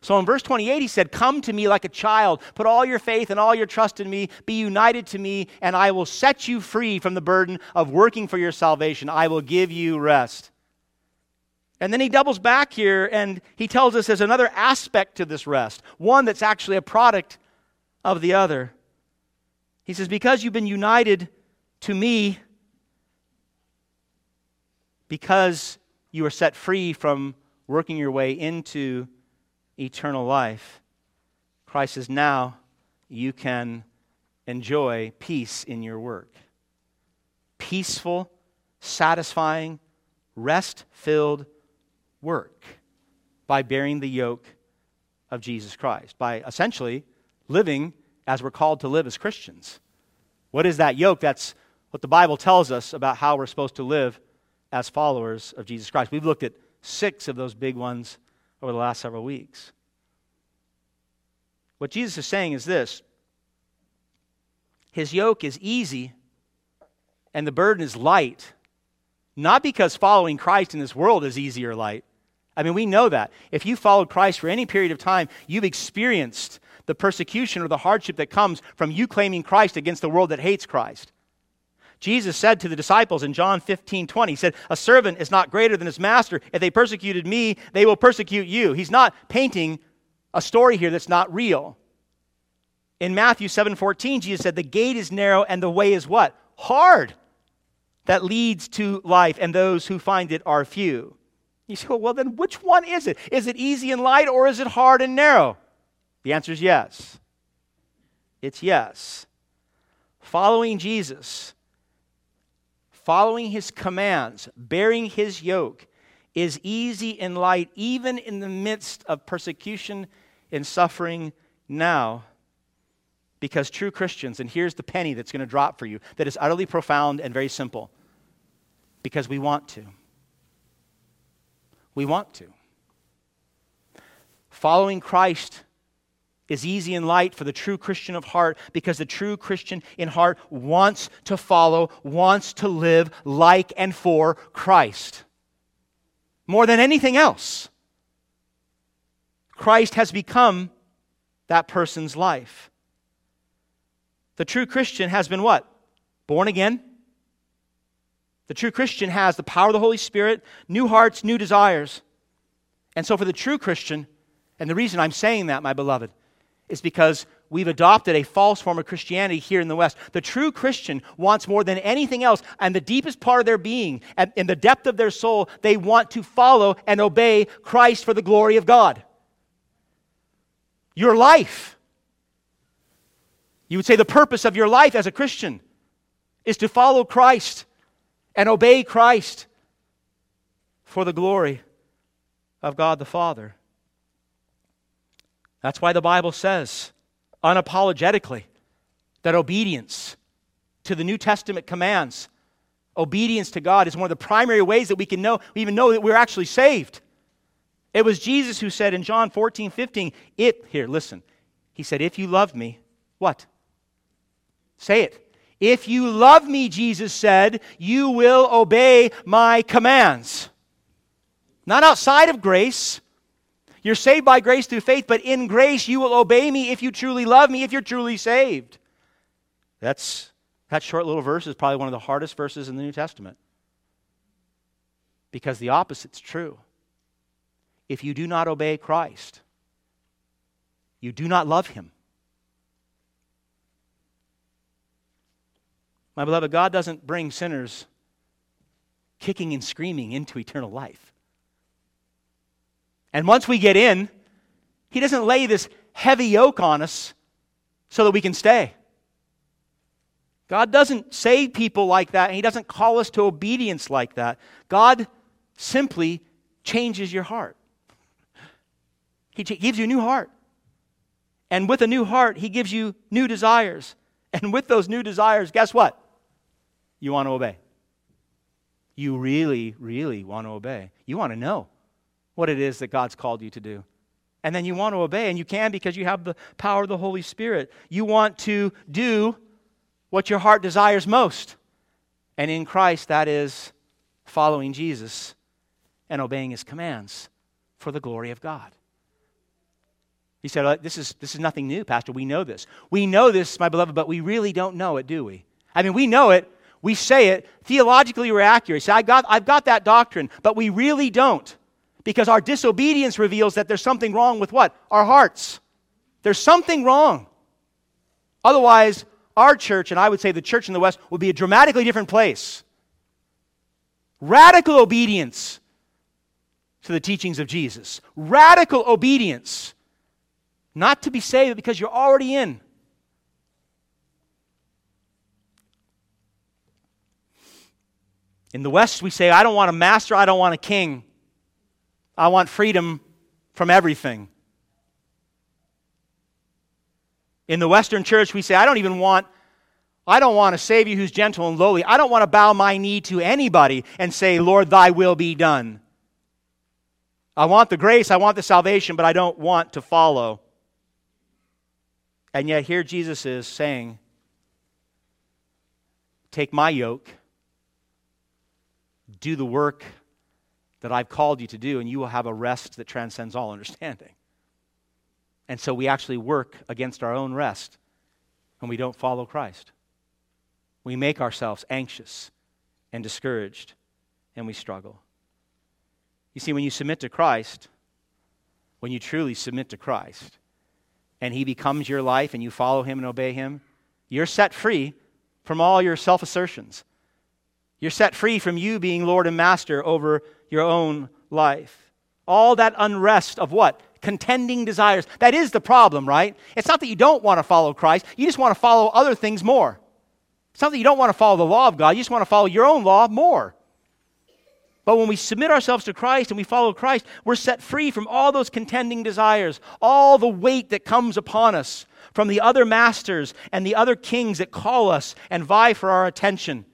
So in verse 28, he said, Come to me like a child, put all your faith and all your trust in me, be united to me, and I will set you free from the burden of working for your salvation. I will give you rest. And then he doubles back here and he tells us there's another aspect to this rest, one that's actually a product of the other. He says, Because you've been united to me, because you are set free from working your way into eternal life. Christ says, now you can enjoy peace in your work. Peaceful, satisfying, rest filled work by bearing the yoke of Jesus Christ, by essentially living as we're called to live as Christians. What is that yoke? That's what the Bible tells us about how we're supposed to live as followers of Jesus Christ. We've looked at six of those big ones over the last several weeks. What Jesus is saying is this His yoke is easy and the burden is light, not because following Christ in this world is easy or light. I mean, we know that. If you followed Christ for any period of time, you've experienced the persecution or the hardship that comes from you claiming Christ against the world that hates Christ. Jesus said to the disciples in John 15, 20, He said, A servant is not greater than his master. If they persecuted me, they will persecute you. He's not painting a story here that's not real. In Matthew 7, 14, Jesus said, The gate is narrow and the way is what? Hard. That leads to life, and those who find it are few. You say, well, then which one is it? Is it easy and light, or is it hard and narrow? The answer is yes. It's yes. Following Jesus following his commands, bearing his yoke, is easy and light, even in the midst of persecution and suffering now. Because true Christians, and here's the penny that's going to drop for you that is utterly profound and very simple. Because we want to. We want to. Following Christ is easy and light for the true Christian of heart because the true Christian in heart wants to follow, wants to live like and for Christ. More than anything else, Christ has become that person's life. The true Christian has been what? Born again. The true Christian has the power of the Holy Spirit, new hearts, new desires. And so, for the true Christian, and the reason I'm saying that, my beloved, is because we've adopted a false form of Christianity here in the West. The true Christian wants more than anything else, and the deepest part of their being, and in the depth of their soul, they want to follow and obey Christ for the glory of God. Your life, you would say the purpose of your life as a Christian is to follow Christ and obey Christ for the glory of God the Father. That's why the Bible says unapologetically that obedience to the New Testament commands, obedience to God is one of the primary ways that we can know, we even know that we're actually saved. It was Jesus who said in John 14, 15, it, here, listen. He said, If you love me, what? Say it. If you love me, Jesus said, you will obey my commands. Not outside of grace. You're saved by grace through faith, but in grace you will obey me if you truly love me, if you're truly saved. That's that short little verse is probably one of the hardest verses in the New Testament. Because the opposite's true. If you do not obey Christ, you do not love him. My beloved, God doesn't bring sinners kicking and screaming into eternal life. And once we get in, He doesn't lay this heavy yoke on us so that we can stay. God doesn't save people like that, and He doesn't call us to obedience like that. God simply changes your heart. He gives you a new heart. And with a new heart, He gives you new desires. And with those new desires, guess what? You want to obey. You really, really want to obey. You want to know what it is that God's called you to do. And then you want to obey, and you can because you have the power of the Holy Spirit. You want to do what your heart desires most. And in Christ, that is following Jesus and obeying his commands for the glory of God. He said, uh, this is, this is nothing new, Pastor. We know this. We know this, my beloved, but we really don't know it, do we? I mean, we know it, we say it, theologically we're accurate. Say, I got, I've got that doctrine, but we really don't. Because our disobedience reveals that there's something wrong with what? Our hearts. There's something wrong. Otherwise, our church, and I would say the church in the West, would be a dramatically different place. Radical obedience to the teachings of Jesus. Radical obedience. Not to be saved because you're already in. In the West, we say, I don't want a master, I don't want a king. I want freedom from everything. In the Western church, we say, I don't even want, I don't want a Savior who's gentle and lowly. I don't want to bow my knee to anybody and say, Lord, thy will be done. I want the grace, I want the salvation, but I don't want to follow. And yet, here Jesus is saying, Take my yoke do the work that I've called you to do, and you will have a rest that transcends all understanding. And so we actually work against our own rest when we don't follow Christ. We make ourselves anxious and discouraged, and we struggle. You see, when you submit to Christ, when you truly submit to Christ, and He becomes your life and you follow Him and obey Him, you're set free from all your self assertions you're set free from you being Lord and Master over your own life. All that unrest of what? Contending desires. That is the problem, right? It's not that you don't want to follow Christ, you just want to follow other things more. It's not that you don't want to follow the law of God, you just want to follow your own law more. But when we submit ourselves to Christ and we follow Christ, we're set free from all those contending desires, all the weight that comes upon us from the other masters and the other kings that call us and vie for our attention.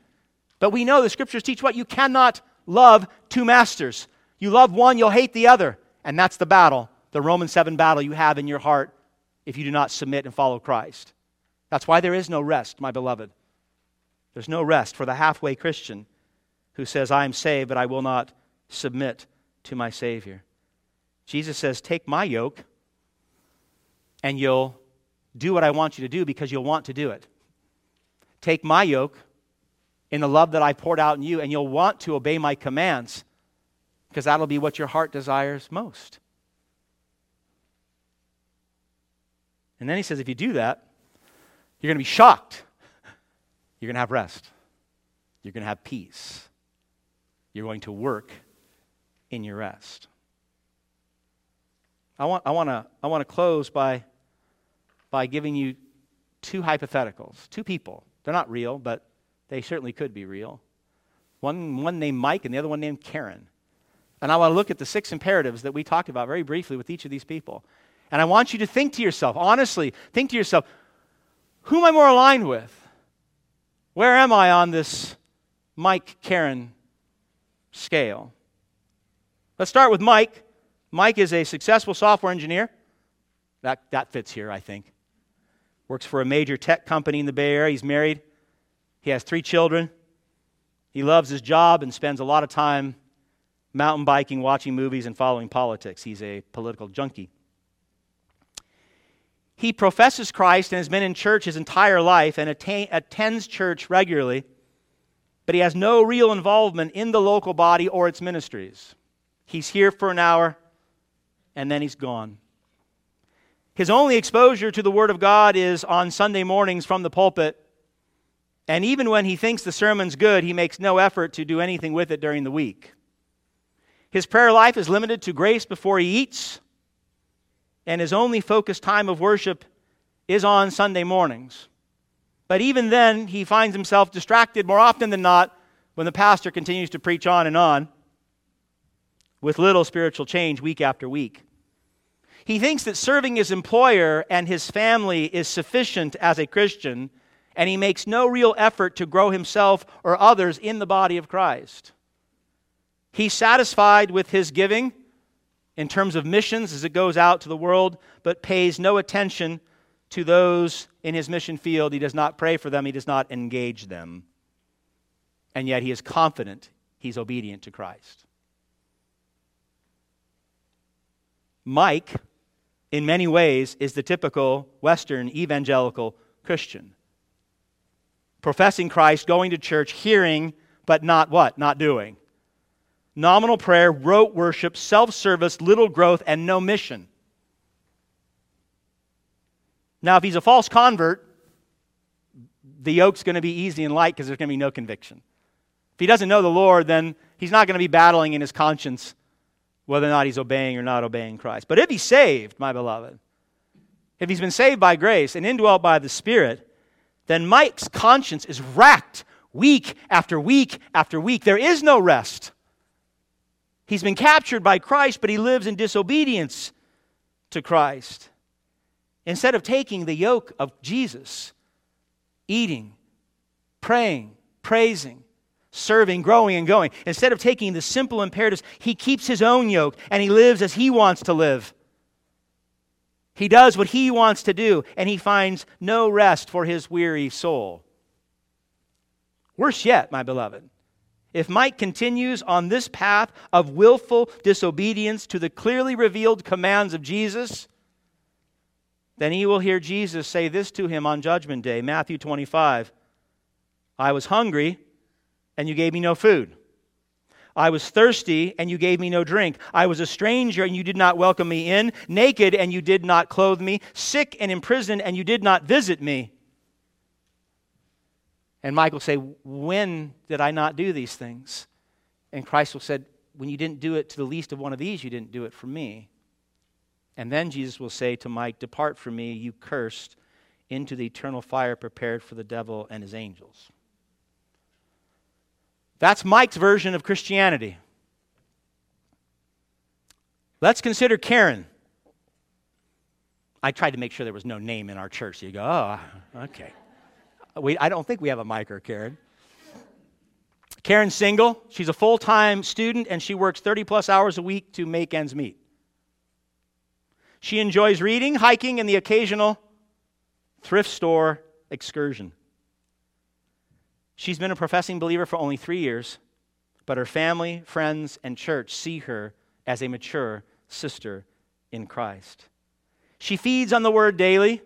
But we know the scriptures teach what? You cannot love two masters. You love one, you'll hate the other. And that's the battle, the Roman 7 battle you have in your heart if you do not submit and follow Christ. That's why there is no rest, my beloved. There's no rest for the halfway Christian who says, I am saved, but I will not submit to my Savior. Jesus says, Take my yoke, and you'll do what I want you to do because you'll want to do it. Take my yoke in the love that I poured out in you, and you'll want to obey my commands because that'll be what your heart desires most. And then he says, if you do that, you're going to be shocked. You're going to have rest. You're going to have peace. You're going to work in your rest. I want, I want to I want to close by, by giving you two hypotheticals, two people. They're not real, but they certainly could be real. One, one named Mike and the other one named Karen. And I want to look at the six imperatives that we talked about very briefly with each of these people. And I want you to think to yourself, honestly, think to yourself, who am I more aligned with? Where am I on this Mike Karen scale? Let's start with Mike. Mike is a successful software engineer. That, that fits here, I think. Works for a major tech company in the Bay Area. He's married. He has three children. He loves his job and spends a lot of time mountain biking, watching movies, and following politics. He's a political junkie. He professes Christ and has been in church his entire life and attain, attends church regularly, but he has no real involvement in the local body or its ministries. He's here for an hour and then he's gone. His only exposure to the Word of God is on Sunday mornings from the pulpit. And even when he thinks the sermon's good, he makes no effort to do anything with it during the week. His prayer life is limited to grace before he eats, and his only focused time of worship is on Sunday mornings. But even then, he finds himself distracted more often than not when the pastor continues to preach on and on with little spiritual change week after week. He thinks that serving his employer and his family is sufficient as a Christian, and he makes no real effort to grow himself or others in the body of Christ. He's satisfied with his giving in terms of missions as it goes out to the world, but pays no attention to those in his mission field. He does not pray for them, he does not engage them. And yet he is confident he's obedient to Christ. Mike, in many ways, is the typical Western evangelical Christian. Professing Christ, going to church, hearing, but not what? Not doing nominal prayer, rote worship, self service, little growth, and no mission. Now, if he's a false convert, the yoke's going to be easy and light because there's going to be no conviction. If he doesn't know the Lord, then he's not going to be battling in his conscience whether or not he's obeying or not obeying Christ. But if he's saved, my beloved, if he's been saved by grace and indwelt by the Spirit, then Mike's conscience is racked week after week after week. There is no rest. He's been captured by Christ, but he lives in disobedience to Christ. Instead of taking the yoke of Jesus, eating, praying, praising, serving, growing, and going, instead of taking the simple imperatives, he keeps his own yoke and he lives as he wants to live. He does what he wants to do, and he finds no rest for his weary soul. Worse yet, my beloved, if Mike continues on this path of willful disobedience to the clearly revealed commands of Jesus, then he will hear Jesus say this to him on Judgment Day, Matthew 25. I was hungry, and you gave me no food. I was thirsty, and you gave me no drink. I was a stranger, and you did not welcome me in. Naked, and you did not clothe me. Sick and imprisoned, and you did not visit me. And Michael say, When did I not do these things? And Christ will said, When you didn't do it to the least of one of these, you didn't do it for me. And then Jesus will say to Mike, Depart from me, you cursed, into the eternal fire prepared for the devil and his angels. That's Mike's version of Christianity. Let's consider Karen. I tried to make sure there was no name in our church. So you go, oh, okay. We, I don't think we have a Mike or Karen. Karen's single. She's a full time student and she works 30 plus hours a week to make ends meet. She enjoys reading, hiking, and the occasional thrift store excursion. She's been a professing believer for only three years, but her family, friends, and church see her as a mature sister in Christ. She feeds on the word daily.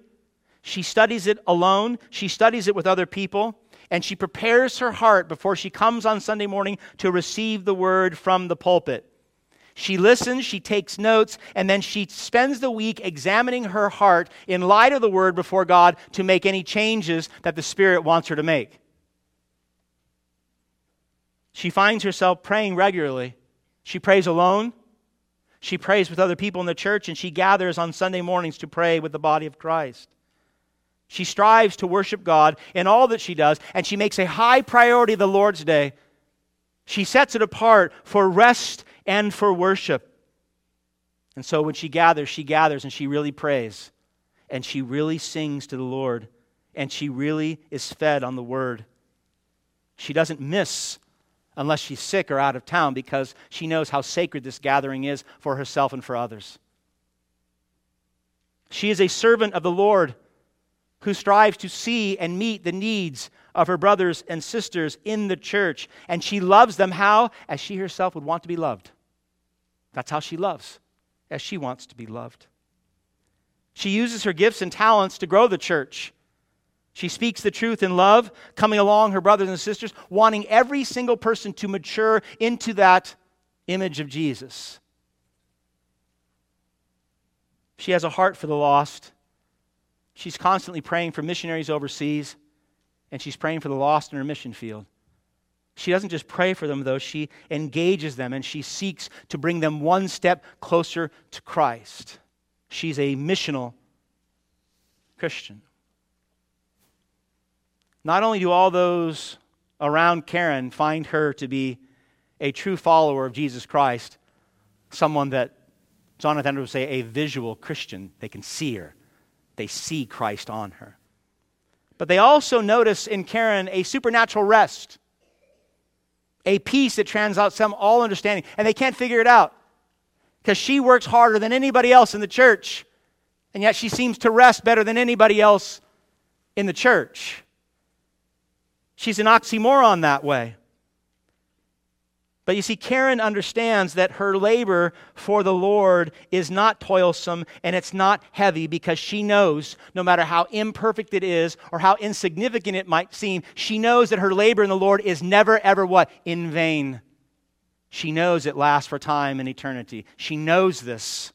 She studies it alone, she studies it with other people, and she prepares her heart before she comes on Sunday morning to receive the word from the pulpit. She listens, she takes notes, and then she spends the week examining her heart in light of the word before God to make any changes that the Spirit wants her to make. She finds herself praying regularly. She prays alone. She prays with other people in the church, and she gathers on Sunday mornings to pray with the body of Christ. She strives to worship God in all that she does, and she makes a high priority of the Lord's Day. She sets it apart for rest and for worship. And so when she gathers, she gathers and she really prays and she really sings to the Lord and she really is fed on the word. She doesn't miss unless she's sick or out of town because she knows how sacred this gathering is for herself and for others. She is a servant of the Lord who strives to see and meet the needs of her brothers and sisters in the church. And she loves them how? As she herself would want to be loved. That's how she loves, as she wants to be loved. She uses her gifts and talents to grow the church. She speaks the truth in love, coming along her brothers and sisters, wanting every single person to mature into that image of Jesus. She has a heart for the lost. She's constantly praying for missionaries overseas, and she's praying for the lost in her mission field. She doesn't just pray for them, though, she engages them and she seeks to bring them one step closer to Christ. She's a missional Christian. Not only do all those around Karen find her to be a true follower of Jesus Christ, someone that Jonathan would say a visual Christian, they can see her, they see Christ on her. But they also notice in Karen a supernatural rest, a peace that transcends all understanding, and they can't figure it out because she works harder than anybody else in the church, and yet she seems to rest better than anybody else in the church. She's an oxymoron that way. But you see, Karen understands that her labor for the Lord is not toilsome and it's not heavy because she knows, no matter how imperfect it is or how insignificant it might seem, she knows that her labor in the Lord is never, ever what? In vain. She knows it lasts for time and eternity. She knows this.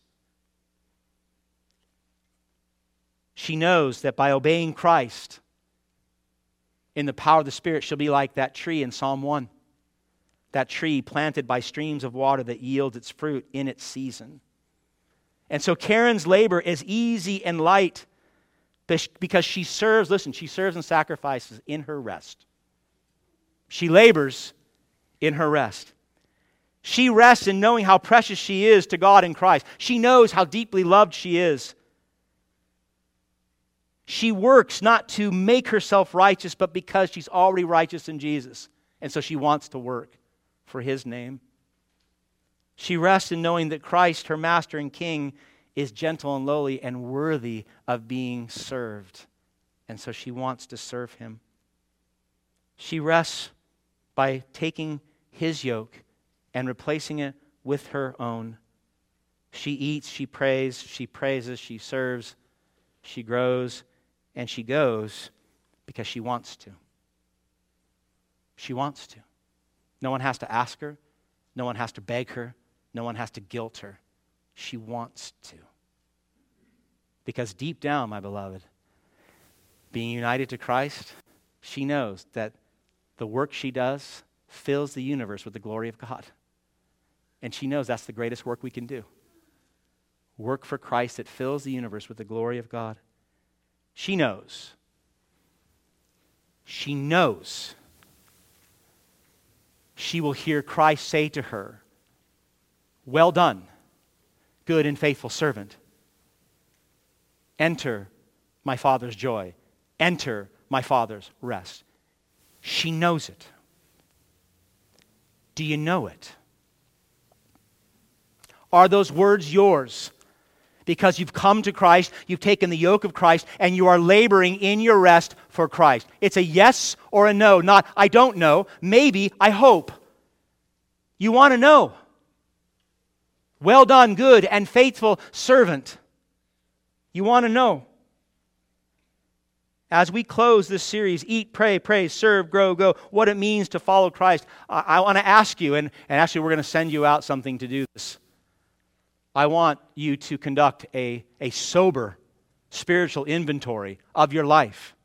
She knows that by obeying Christ, in the power of the Spirit, she'll be like that tree in Psalm 1. That tree planted by streams of water that yields its fruit in its season. And so Karen's labor is easy and light because she serves, listen, she serves and sacrifices in her rest. She labors in her rest. She rests in knowing how precious she is to God in Christ. She knows how deeply loved she is. She works not to make herself righteous, but because she's already righteous in Jesus. And so she wants to work for his name. She rests in knowing that Christ, her master and king, is gentle and lowly and worthy of being served. And so she wants to serve him. She rests by taking his yoke and replacing it with her own. She eats, she prays, she praises, she serves, she grows, and she goes because she wants to. She wants to. No one has to ask her, no one has to beg her, no one has to guilt her. She wants to. Because deep down, my beloved, being united to Christ, she knows that the work she does fills the universe with the glory of God. And she knows that's the greatest work we can do. Work for Christ that fills the universe with the glory of God. She knows. She knows. She will hear Christ say to her, Well done, good and faithful servant. Enter my Father's joy. Enter my Father's rest. She knows it. Do you know it? Are those words yours? Because you've come to Christ, you've taken the yoke of Christ, and you are laboring in your rest for Christ. It's a yes or a no, not I don't know, maybe, I hope. You want to know. Well done, good and faithful servant. You want to know. As we close this series, Eat, Pray, Praise, Serve, Grow, Go, what it means to follow Christ, I, I want to ask you, and, and actually, we're going to send you out something to do this. I want you to conduct a, a sober spiritual inventory of your life.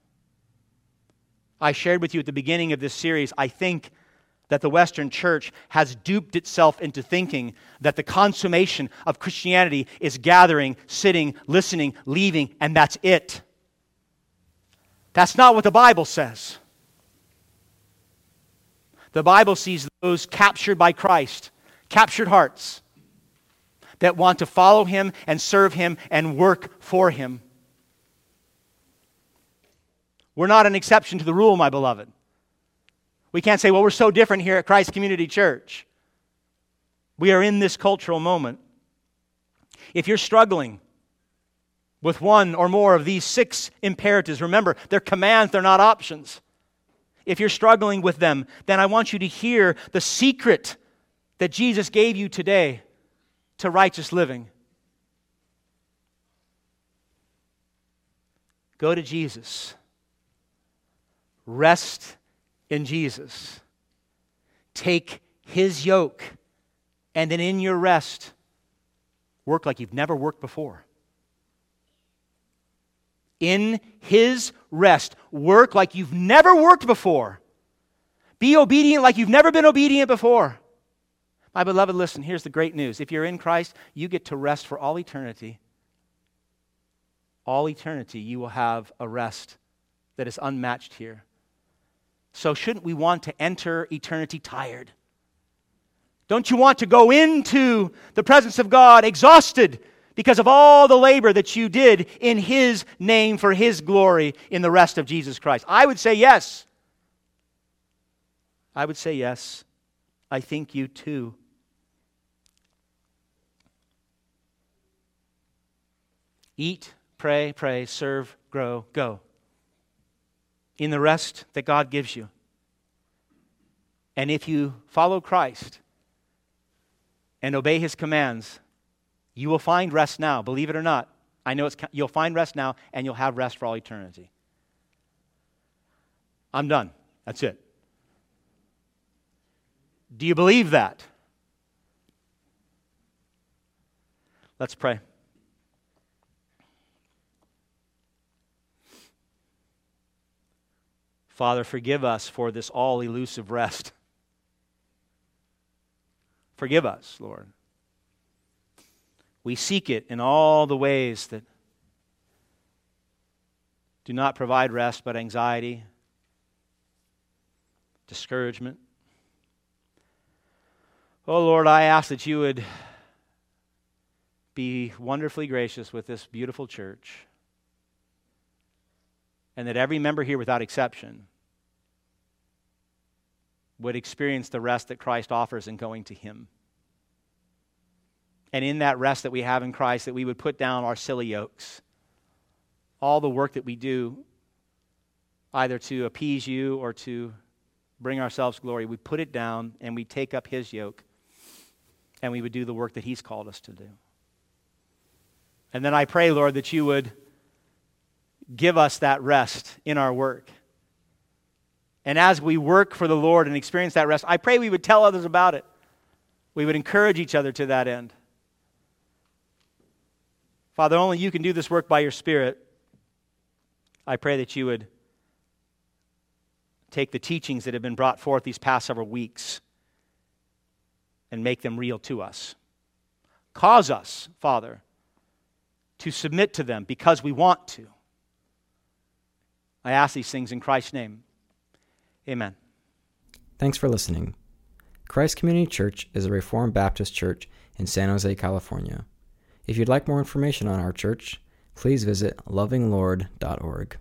I shared with you at the beginning of this series, I think that the Western church has duped itself into thinking that the consummation of Christianity is gathering, sitting, listening, leaving, and that's it. That's not what the Bible says. The Bible sees those captured by Christ captured hearts that want to follow Him and serve Him and work for Him. We're not an exception to the rule, my beloved. We can't say, well, we're so different here at Christ Community Church. We are in this cultural moment. If you're struggling with one or more of these six imperatives, remember, they're commands, they're not options. If you're struggling with them, then I want you to hear the secret that Jesus gave you today to righteous living. Go to Jesus. Rest in Jesus. Take his yoke, and then in your rest, work like you've never worked before. In his rest, work like you've never worked before. Be obedient like you've never been obedient before. My beloved, listen, here's the great news. If you're in Christ, you get to rest for all eternity. All eternity, you will have a rest that is unmatched here. So, shouldn't we want to enter eternity tired? Don't you want to go into the presence of God exhausted because of all the labor that you did in His name for His glory in the rest of Jesus Christ? I would say yes. I would say yes. I think you too. Eat, pray, pray, serve, grow, go in the rest that God gives you. And if you follow Christ and obey his commands, you will find rest now. Believe it or not. I know it's, you'll find rest now and you'll have rest for all eternity. I'm done. That's it. Do you believe that? Let's pray. Father, forgive us for this all elusive rest. Forgive us, Lord. We seek it in all the ways that do not provide rest, but anxiety, discouragement. Oh Lord, I ask that you would be wonderfully gracious with this beautiful church and that every member here, without exception, would experience the rest that Christ offers in going to Him. And in that rest that we have in Christ, that we would put down our silly yokes. All the work that we do, either to appease you or to bring ourselves glory, we put it down and we take up His yoke and we would do the work that He's called us to do. And then I pray, Lord, that you would give us that rest in our work. And as we work for the Lord and experience that rest, I pray we would tell others about it. We would encourage each other to that end. Father, only you can do this work by your Spirit. I pray that you would take the teachings that have been brought forth these past several weeks and make them real to us. Cause us, Father, to submit to them because we want to. I ask these things in Christ's name. Amen. Thanks for listening. Christ Community Church is a Reformed Baptist church in San Jose, California. If you'd like more information on our church, please visit lovinglord.org.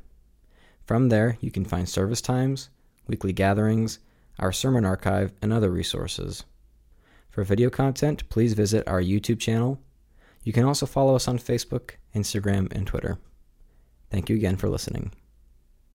From there, you can find service times, weekly gatherings, our sermon archive, and other resources. For video content, please visit our YouTube channel. You can also follow us on Facebook, Instagram, and Twitter. Thank you again for listening.